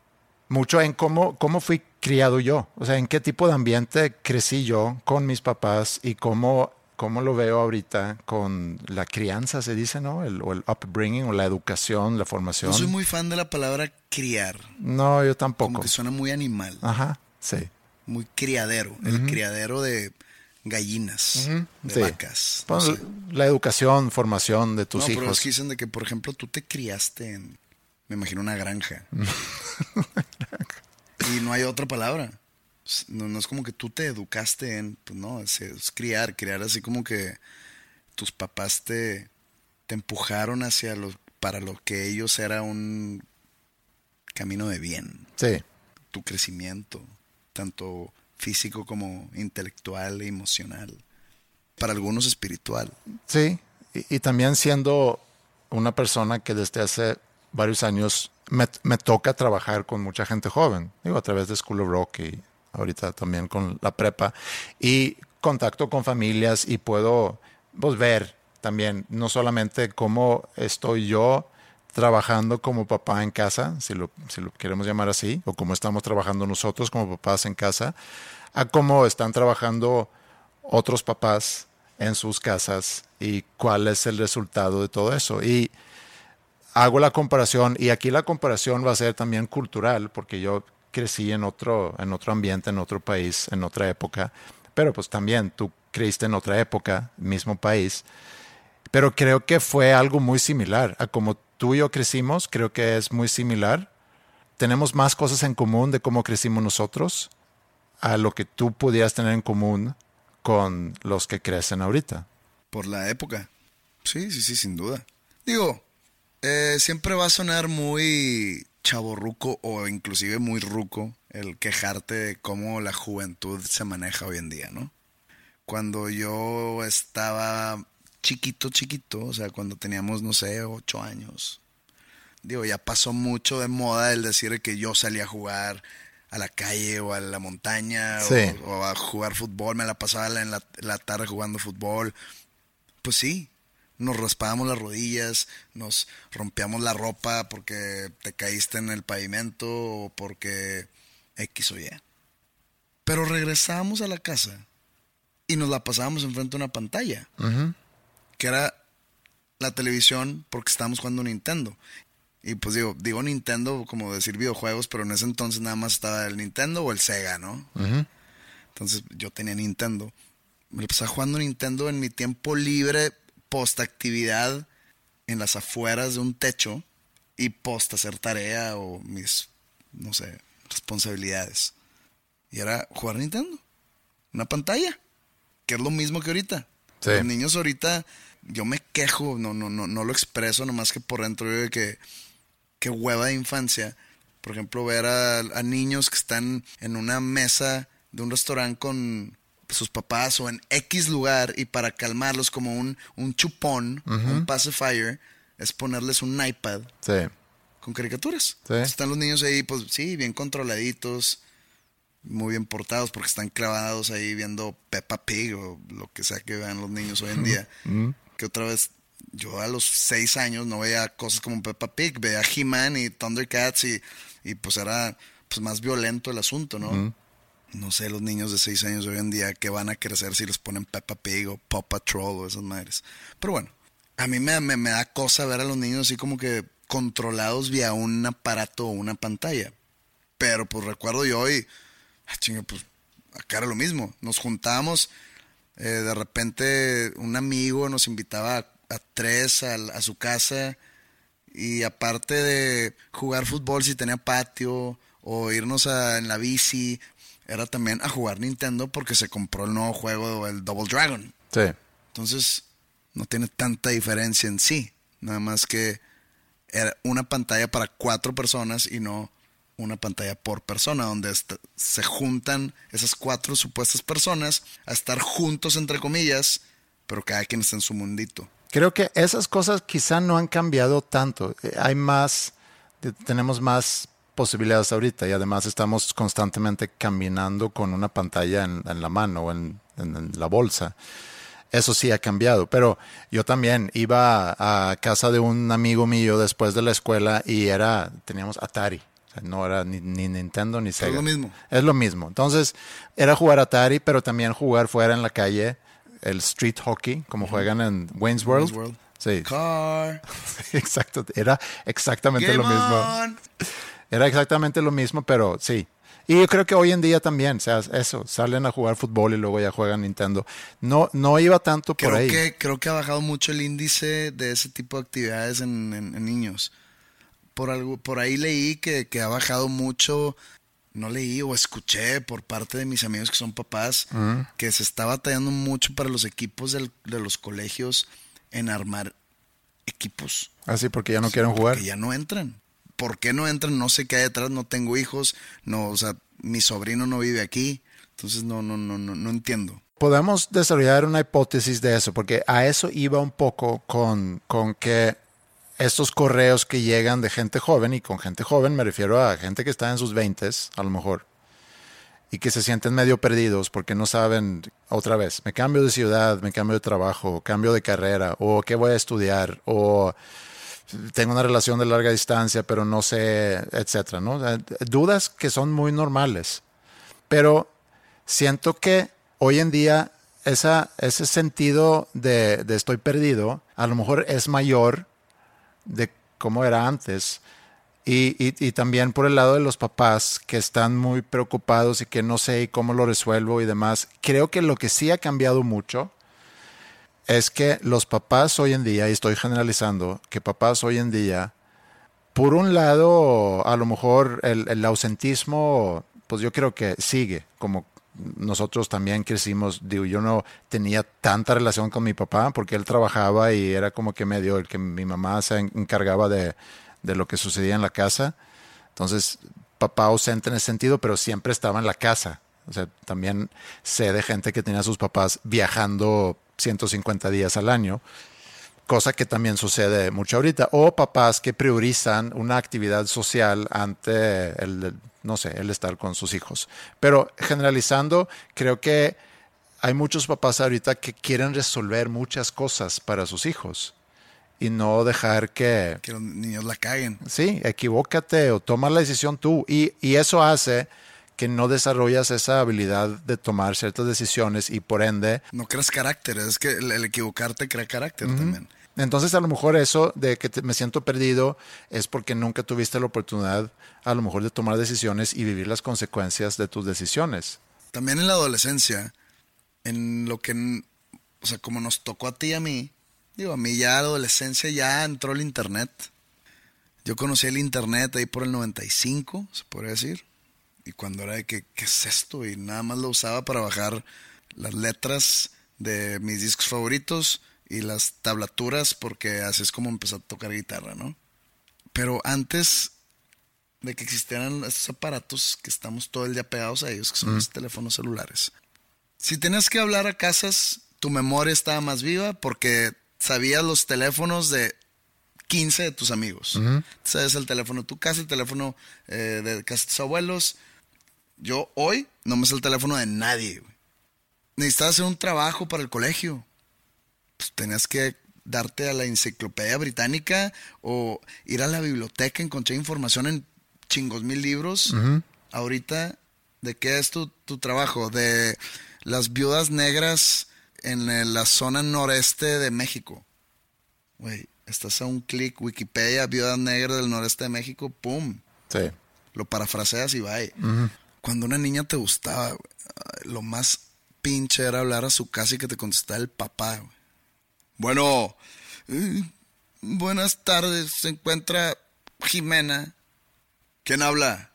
mucho en cómo, cómo fui criado yo. O sea, en qué tipo de ambiente crecí yo con mis papás y cómo cómo lo veo ahorita con la crianza, se dice, ¿no? El, o el upbringing o la educación, la formación. No soy muy fan de la palabra criar. No, yo tampoco. Como que suena muy animal. Ajá, sí. Muy criadero. Uh -huh. El criadero de gallinas, uh -huh. de sí. vacas. No sé. La educación, formación de tus no, hijos. Pero es que dicen de que, por ejemplo, tú te criaste en, me imagino, <laughs> una granja. y no hay otra palabra. No, no, es como que tú te educaste en, pues no, es, es, criar, criar así como que tus papás te, te empujaron hacia lo, para lo que ellos era un camino de bien. Sí. Tu crecimiento, tanto físico como intelectual e emocional. Para algunos espiritual. Sí, y, y también siendo una persona que desde hace varios años me, me, toca trabajar con mucha gente joven, digo, a través de School of Rock y ahorita también con la prepa, y contacto con familias y puedo pues, ver también no solamente cómo estoy yo trabajando como papá en casa, si lo, si lo queremos llamar así, o cómo estamos trabajando nosotros como papás en casa, a cómo están trabajando otros papás en sus casas y cuál es el resultado de todo eso. Y hago la comparación, y aquí la comparación va a ser también cultural, porque yo crecí en otro, en otro ambiente, en otro país, en otra época, pero pues también tú creciste en otra época, mismo país, pero creo que fue algo muy similar a como tú y yo crecimos, creo que es muy similar. Tenemos más cosas en común de cómo crecimos nosotros a lo que tú pudieras tener en común con los que crecen ahorita. Por la época. Sí, sí, sí, sin duda. Digo, eh, siempre va a sonar muy chaborruco o inclusive muy ruco el quejarte de cómo la juventud se maneja hoy en día, ¿no? Cuando yo estaba chiquito, chiquito, o sea, cuando teníamos, no sé, ocho años, digo, ya pasó mucho de moda el decir que yo salía a jugar a la calle o a la montaña sí. o, o, a jugar fútbol, me la pasaba en la, la tarde jugando fútbol. Pues sí, nos raspábamos las rodillas, nos rompíamos la ropa porque te caíste en el pavimento o porque X o Y. Pero regresábamos a la casa y nos la pasábamos enfrente de una pantalla, uh -huh. que era la televisión porque estábamos jugando Nintendo. Y pues digo, digo Nintendo como decir videojuegos, pero en ese entonces nada más estaba el Nintendo o el Sega, ¿no? Uh -huh. Entonces yo tenía Nintendo. me la pasaba jugando Nintendo en mi tiempo libre, post actividad, en las afueras de un techo y post hacer tarea o mis, no sé, responsabilidades. Y era jugar Nintendo. Una pantalla. Que es lo mismo que ahorita. Sí. Los niños ahorita, yo me quejo, no, no, no, no lo expreso, nomás que por dentro de que, que hueva de infancia. Por ejemplo, ver a, a niños que están en una mesa de un restaurante con sus papás o en X lugar y para calmarlos como un, un chupón, un pacifier, es ponerles un iPad Sí. con caricaturas. Sí. Están los niños ahí, pues sí, bien controladitos, muy bien portados porque están clavados ahí viendo Peppa Pig o lo que sea que vean los niños hoy en día. <laughs> Que otra vez, yo a los seis años no veía cosas como Peppa Pig, veía He-Man y Thundercats y, y pues era pues más violento el asunto, ¿no? No sé, los niños de seis años hoy en día que van a crecer si les ponen Peppa Pig o Paw Patrol o esas madres. Pero bueno, a mí me, me, da cosa ver a los niños así como que controlados vía un aparato o una pantalla. Pero pues recuerdo yo y, ah, chinga, pues acá era lo mismo. Nos juntábamos, eh, de repente un amigo nos invitaba a, tres a, a su casa y aparte de jugar fútbol si tenía patio o irnos a- en la bici, era también a jugar Nintendo porque se compró el nuevo juego, el Double Dragon. Sí. Entonces, no tiene tanta diferencia en sí. Nada más que era una pantalla para cuatro personas y no una pantalla por persona, donde se juntan esas cuatro supuestas personas a estar juntos, entre comillas, pero cada quien está en su mundito. Creo que esas cosas quizá no han cambiado tanto. Eh, Hay más, tenemos más posibilidades ahorita y además estamos constantemente caminando con una pantalla en, en la mano o en, en- en la bolsa. Eso sí ha cambiado, pero yo también iba a, a casa de un amigo mío después de la escuela y era, teníamos Atari. O sea, no era ni, ni Nintendo ni Sega. lo mismo. Es lo mismo. Entonces, era jugar Atari, pero también jugar fuera en la calle, el street hockey, como juegan en Wayne's World. Wayne's World. Sí, Car. <laughs> exacto. Era exactamente Game lo mismo. on. Era exactamente lo mismo, pero sí. Y yo creo que hoy en día también, o sea, eso, salen a jugar fútbol y luego ya juegan Nintendo. No, no iba tanto por Creo ahí. que, creo que ha bajado mucho el índice de ese tipo de actividades en, en- en niños. Por, algo, por ahí leí que, que ha bajado mucho, no leí o escuché por parte de mis amigos que son papás, que se está batallando mucho para los equipos del- de los colegios en armar equipos. Así porque ya no quieren jugar. Que ya no entran. ¿Por qué no entran? No sé qué hay detrás, no tengo hijos, no, o sea, mi sobrino no vive aquí, entonces no, no, no, no, no entiendo. Podemos desarrollar una hipótesis de eso, porque a eso iba un poco con, con que estos correos que llegan de gente joven, y con gente joven me refiero a gente que está en sus 20 a lo mejor, y que se sienten medio perdidos porque no saben, otra vez, me cambio de ciudad, me cambio de trabajo, cambio de carrera, o qué voy a estudiar, o tengo una relación de larga distancia, pero no sé, etcétera, ¿no? Sea, Dudas que son muy normales. Pero siento que hoy en día esa, ese sentido de, de estoy perdido a lo mejor es mayor de cómo era antes. Y, y- y también por el lado de los papás que están muy preocupados y que no sé cómo lo resuelvo y demás. Creo que lo que sí ha cambiado mucho es que los papás hoy en día, y estoy generalizando, que papás hoy en día, por un lado, a lo mejor el, ausentismo, pues yo creo que sigue, como nosotros también crecimos, digo, yo no tenía tanta relación con mi papá porque él trabajaba y era como que medio el que mi mamá se encargaba de, de lo que sucedía en la casa. Entonces, papá ausente en ese sentido, pero siempre estaba en la casa. O sea, también sé de gente que tenía a sus papás viajando 150 días al año, cosa que también sucede mucho ahorita. O papás que priorizan una actividad social ante el, no sé, el estar con sus hijos. Pero generalizando, creo que hay muchos papás ahorita que quieren resolver muchas cosas para sus hijos y no dejar que, Que los niños la caguen. sí, equivócate o toma la decisión tú. Y, y eso hace que no desarrollas esa habilidad de tomar ciertas decisiones y por ende, No creas carácter, es que el, el equivocarte crea carácter también. entonces a lo mejor eso de que te- me siento perdido es porque nunca tuviste la oportunidad a lo mejor de tomar decisiones y vivir las consecuencias de tus decisiones. También en la adolescencia, en lo que, o sea, como nos tocó a ti y a mí, digo, a mí ya la adolescencia ya entró el internet. Yo conocí el internet ahí por el 95, se podría decir. Y cuando era de que, ¿qué es esto? Y nada más lo usaba para bajar las letras de mis discos favoritos y las tablaturas, porque así es como empecé a tocar guitarra, ¿no? Pero antes de que existieran estos aparatos que estamos todo el día pegados a ellos, que son los teléfonos celulares. Si tenías que hablar a casas, tu memoria estaba más viva porque sabías los teléfonos de 15 de tus amigos. Sabes el teléfono de tu casa, el teléfono eh, de casa de tus abuelos. Yo hoy no me sé el teléfono de nadie. güey. Necesitabas hacer un trabajo para el colegio. Pues tenías que darte a la enciclopedia británica o ir a la biblioteca, encontrar información en chingos mil libros. Ahorita, ¿de qué es tu, tu trabajo? De las viudas negras en la zona noreste de México. Güey, estás a un clic, Wikipedia, viudas negras del noreste de México, ¡pum! Sí. Lo parafraseas y bye. Cuando una niña te gustaba, güey, lo más pinche era hablar a su casa y que te contestara el papá. güey. Bueno, eh, buenas tardes. Se encuentra Jimena. ¿Quién habla?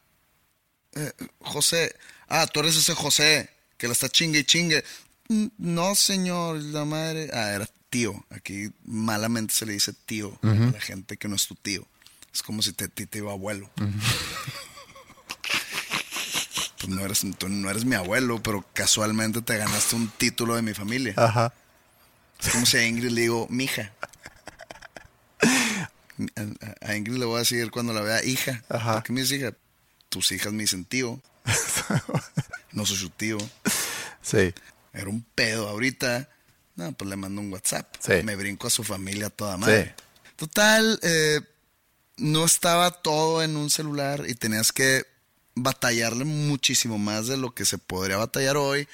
"Eh, José. Ah, tú eres ese José que la está chingue y chingue. "Mm, No, señor, la madre. Ah, era tío. Aquí malamente se le dice tío a la gente que no es tu tío. Es como si te, ti te iba abuelo. <laughs> Pues no eres, tú no eres mi abuelo, pero casualmente te ganaste un título de mi familia. Ajá. Es como si a Ingrid le digo, mija. A, a Ingrid le voy a decir cuando la vea, hija. Ajá. ¿Por qué me dices hija? Tus hijas me dicen tío. <laughs> no soy su tío. Sí. Era un pedo ahorita. No, pues le mando un WhatsApp. Sí. Me brinco a su familia toda madre. Sí. Total, eh, no estaba todo en un celular y tenías que batallarle muchísimo más de lo que se podría batallar hoy.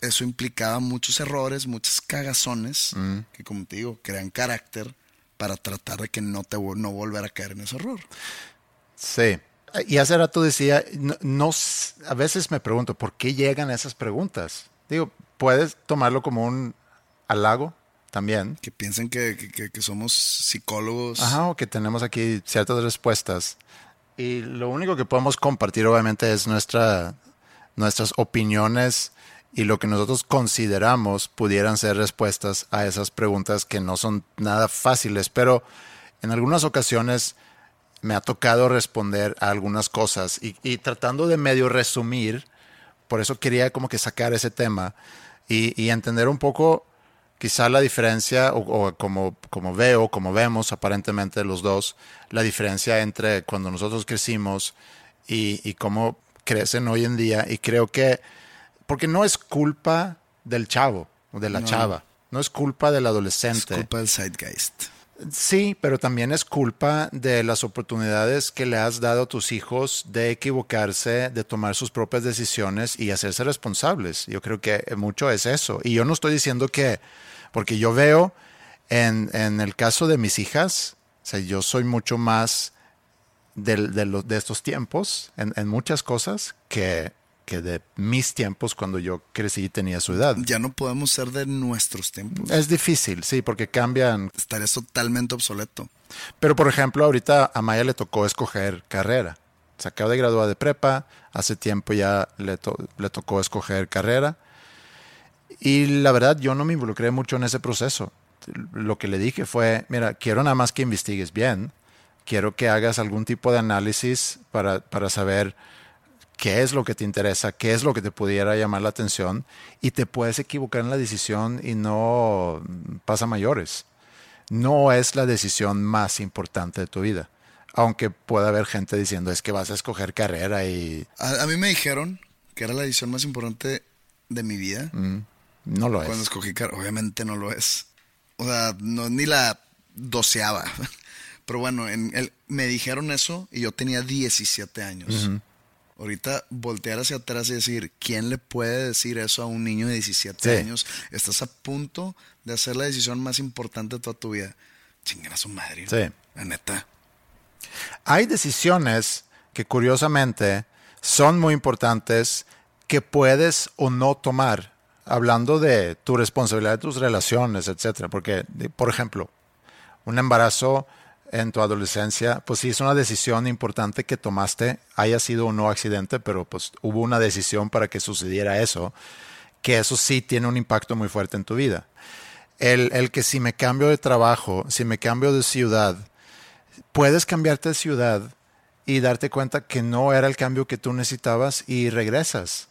Eso implicaba muchos errores, muchas cagazones, Mm. que como te digo, crean carácter para tratar de que no te no volver a caer en ese error. Sí. Y hace rato decía, no, a veces me pregunto, ¿por qué llegan esas preguntas? Digo, puedes tomarlo como un halago también. Que piensen que, que- que- que somos psicólogos. Ajá, o que tenemos aquí ciertas respuestas. Y lo único que podemos compartir, obviamente, es nuestra, nuestras opiniones y lo que nosotros consideramos pudieran ser respuestas a esas preguntas que no son nada fáciles, pero en algunas ocasiones me ha tocado responder a algunas cosas y, tratando de medio resumir, por eso quería como que sacar ese tema y entender un poco quizá la diferencia, o, o como, como veo, como vemos aparentemente los dos, la diferencia entre cuando nosotros crecimos y, y cómo crecen hoy en día. Y creo que, porque no es culpa del chavo o de la No. chava, no es culpa del Es adolescente. culpa del Zeitgeist. Sí, pero también es culpa de las oportunidades que le has dado a tus hijos de equivocarse, de tomar sus propias decisiones y hacerse responsables. Yo creo que mucho es eso. Y yo no estoy diciendo que, porque yo veo en, en el caso de mis hijas, o sea, yo soy mucho más del- de, los- de estos tiempos en, en muchas cosas que, que de mis tiempos cuando yo crecí y tenía su edad. Ya no podemos ser de nuestros tiempos. Es difícil, sí, porque cambian Estarías totalmente obsoleto. Pero, por ejemplo, ahorita a Maya le tocó escoger carrera. Se acaba de graduar de prepa, hace tiempo ya le, to- le tocó escoger carrera. Y la verdad, yo no me involucré mucho en ese proceso. Lo que le dije fue, mira, quiero nada más que investigues bien, quiero que hagas algún tipo de análisis para, para saber qué es lo que te interesa, qué es lo que te pudiera llamar la atención y te puedes equivocar en la decisión y no pasa mayores no es la decisión más importante de tu vida. Aunque pueda haber gente diciendo es que vas a escoger carrera y A, a mí me dijeron que era la decisión más importante de mi vida. No lo Cuando es. escogí carrera, obviamente no lo es. O sea, no, ni la doceava. <laughs> Pero bueno, en el, me dijeron eso y yo tenía 17 años. Ahorita voltear hacia atrás y decir, ¿quién le puede decir eso a un niño de 17 Sí. años? Estás a punto de hacer la decisión más importante de toda tu vida. Chingar a su madre. Sí. La neta. Hay decisiones que curiosamente son muy importantes que puedes o no tomar hablando de tu responsabilidad de tus relaciones, etcétera. Porque, por ejemplo, un embarazo en tu adolescencia, pues sí es una decisión importante que tomaste, haya sido o no accidente, pero pues hubo una decisión para que sucediera eso, que eso sí tiene un impacto muy fuerte en tu vida. El, el que si me cambio de trabajo, si me cambio de ciudad, puedes cambiarte de ciudad y darte cuenta que no era el cambio que tú necesitabas y regresas.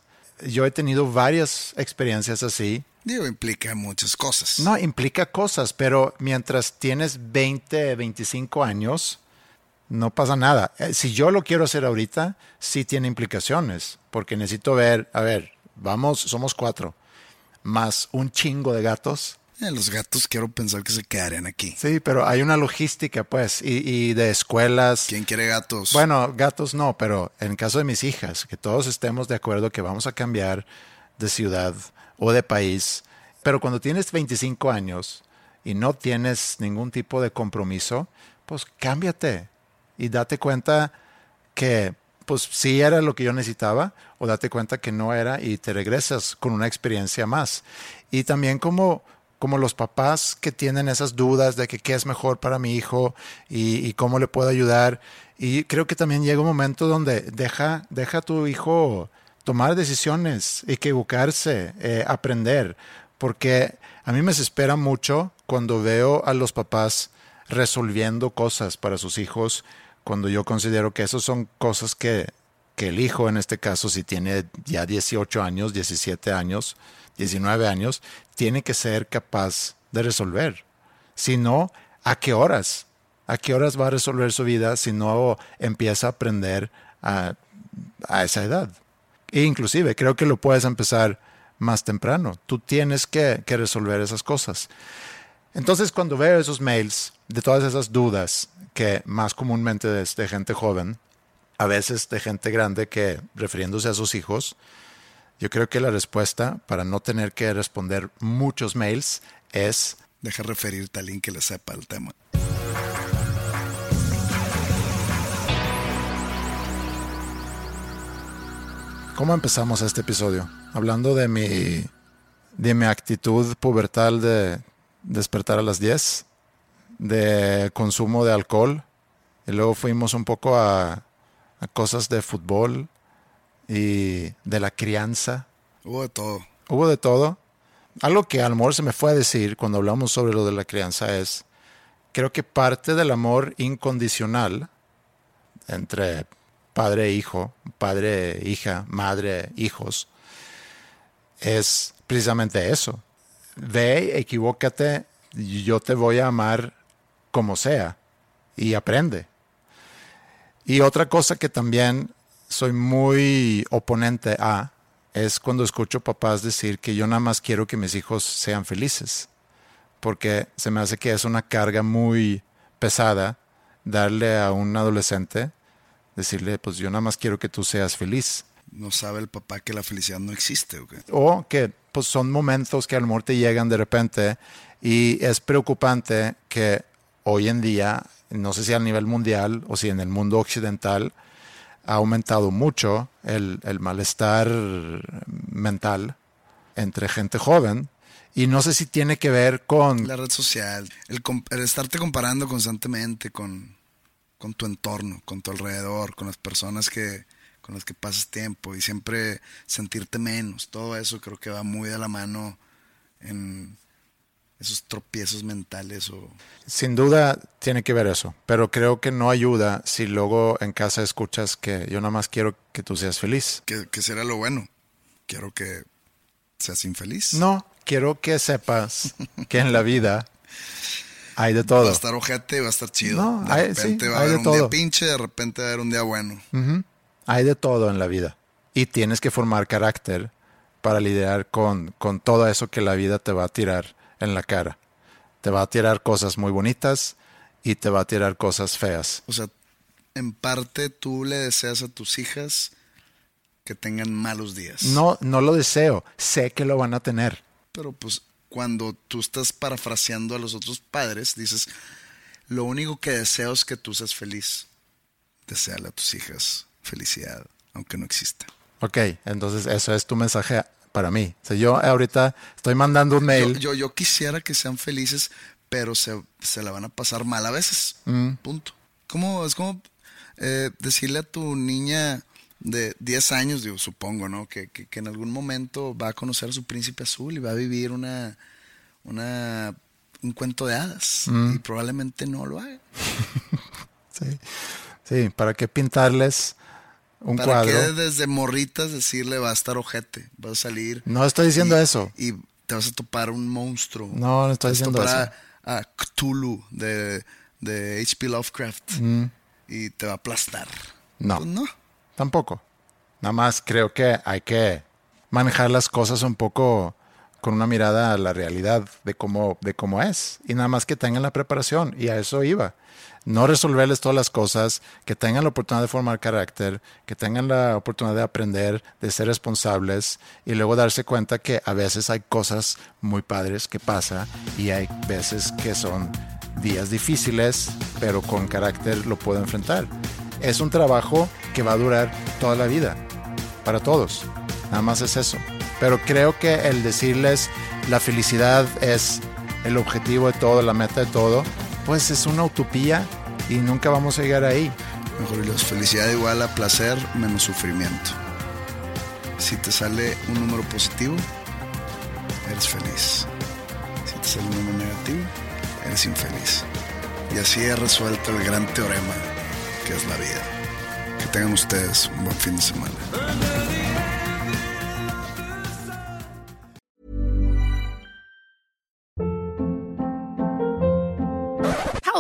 Yo he tenido varias experiencias así. Digo, implica muchas cosas. No, implica cosas, pero mientras tienes 20, 25 años, no pasa nada. Eh, si yo lo quiero hacer ahorita, sí tiene implicaciones, porque necesito ver, a ver, vamos, somos cuatro, más un chingo de gatos eh, los gatos quiero pensar que se quedarían aquí. Sí, pero hay una logística, pues, y, de escuelas. ¿Quién quiere gatos? Bueno, gatos no, pero en caso de mis hijas, que todos estemos de acuerdo que vamos a cambiar de ciudad o de país. Pero cuando tienes 25 años y no tienes ningún tipo de compromiso, pues cámbiate y date cuenta que pues sí era lo que yo necesitaba o date cuenta que no era y te regresas con una experiencia más. Y también como como los papás que tienen esas dudas de que qué es mejor para mi hijo y, cómo le puedo ayudar. Y creo que también llega un momento donde deja, deja a tu hijo tomar decisiones, equivocarse, eh, aprender, porque a mí me desespera mucho cuando veo a los papás resolviendo cosas para sus hijos, cuando yo considero que esas son cosas que, que el hijo, en este caso, si tiene ya 18 años, 17 años, 19 años, tiene que ser capaz de resolver. Si no, ¿a qué horas? ¿A qué horas va a resolver su vida si no empieza a aprender a, esa edad? E inclusive creo que lo puedes empezar más temprano. Tú tienes que, que resolver esas cosas. Entonces, cuando veo esos mails de todas esas dudas que más comúnmente es de gente joven, a veces de gente grande que, refiriéndose a sus hijos, yo creo que la respuesta para no tener que responder muchos mails es... Deja referirte a alguien que le sepa el tema. ¿Cómo empezamos este episodio? Hablando de mi, de mi actitud pubertal de despertar a las 10, de consumo de alcohol, y luego fuimos un poco a, a cosas de fútbol, y de la crianza. Hubo de todo. Hubo de todo. Algo que al amor se me fue a decir cuando hablamos sobre lo de la crianza es, creo que parte del amor incondicional entre padre e hijo, padre, e hija, madre, hijos, es precisamente eso. Ve, equivócate, yo te voy a amar como sea y aprende. Y otra cosa que también soy muy oponente a es cuando escucho papás decir que yo nada más quiero que mis hijos sean felices, porque se me hace que es una carga muy pesada darle a un adolescente, decirle, pues yo nada más quiero que tú seas feliz. No sabe el papá que la felicidad no existe. ¿o, o que pues son momentos que al amor te llegan de repente y es preocupante que hoy en día, no sé si a nivel mundial o si en el mundo occidental, ha aumentado mucho el, malestar mental entre gente joven. Y no sé si tiene que ver con... La red social, el, estarte comparando constantemente con, con, tu entorno, con tu alrededor, con las personas que, con las que pasas tiempo y siempre sentirte menos. Todo eso creo que va muy de la mano en, esos tropiezos mentales o... Sin duda tiene que ver eso, pero creo que no ayuda si luego en casa escuchas que yo nada más quiero que tú seas feliz. Que, que será lo bueno. Quiero que seas infeliz. No, quiero que sepas que en la vida hay de todo. Va a estar ojete, va a estar chido. de repente va a haber un día pinche, de repente va a haber un día bueno. Hay de todo en la vida. Y tienes que formar carácter para lidiar con, con todo eso que la vida te va a tirar en la cara. Te va a tirar cosas muy bonitas y te va a tirar cosas feas. O sea, en parte tú le deseas a tus hijas que tengan malos días. No, no lo deseo. Sé que lo van a tener. Pero pues cuando tú estás parafraseando a los otros padres, dices, lo único que deseo es que tú seas feliz. Deseale a tus hijas felicidad, aunque no exista. Ok, entonces eso es tu mensaje para mí. O sea, yo ahorita estoy mandando un mail. Yo, yo, yo quisiera que sean felices, pero se, se la van a pasar mal a veces. Mm. Punto. ¿Cómo, es como eh, decirle a tu niña de 10 años, digo, supongo, ¿no? Que, que, que en algún momento va a conocer a su príncipe azul y va a vivir una, una un cuento de hadas. Mm. Y probablemente no lo haga. <laughs> Sí, sí, ¿para qué pintarles un ¿Para cuadro? qué desde morritas decirle va a estar ojete? Va a salir. No estoy diciendo y- eso. Y te vas a topar un monstruo. No, no estoy Te vas a diciendo topar A, a Cthulhu de, de H.P. Lovecraft. Y te va a aplastar. Mm. No. Pues no. Tampoco. Nada más creo que hay que manejar las cosas un poco con una mirada a la realidad de cómo, de cómo es. Y nada más que tengan la preparación. Y a eso iba. No resolverles todas las cosas, que tengan la oportunidad de formar carácter, que tengan la oportunidad de aprender, de ser responsables y luego darse cuenta que a veces hay cosas muy padres que pasa y hay veces que son días difíciles, pero con carácter lo puedo enfrentar. Es un trabajo que va a durar toda la vida, para todos. Nada más es eso. Pero creo que el decirles la felicidad es el objetivo de todo, la meta de todo, pues es una utopía y nunca vamos a llegar ahí. Mejor Dios, felicidad igual a placer menos sufrimiento. Si te sale un número positivo, eres feliz. Si te sale un número negativo, eres infeliz. Y así he resuelto el gran teorema que es la vida. Que tengan ustedes un buen fin de semana.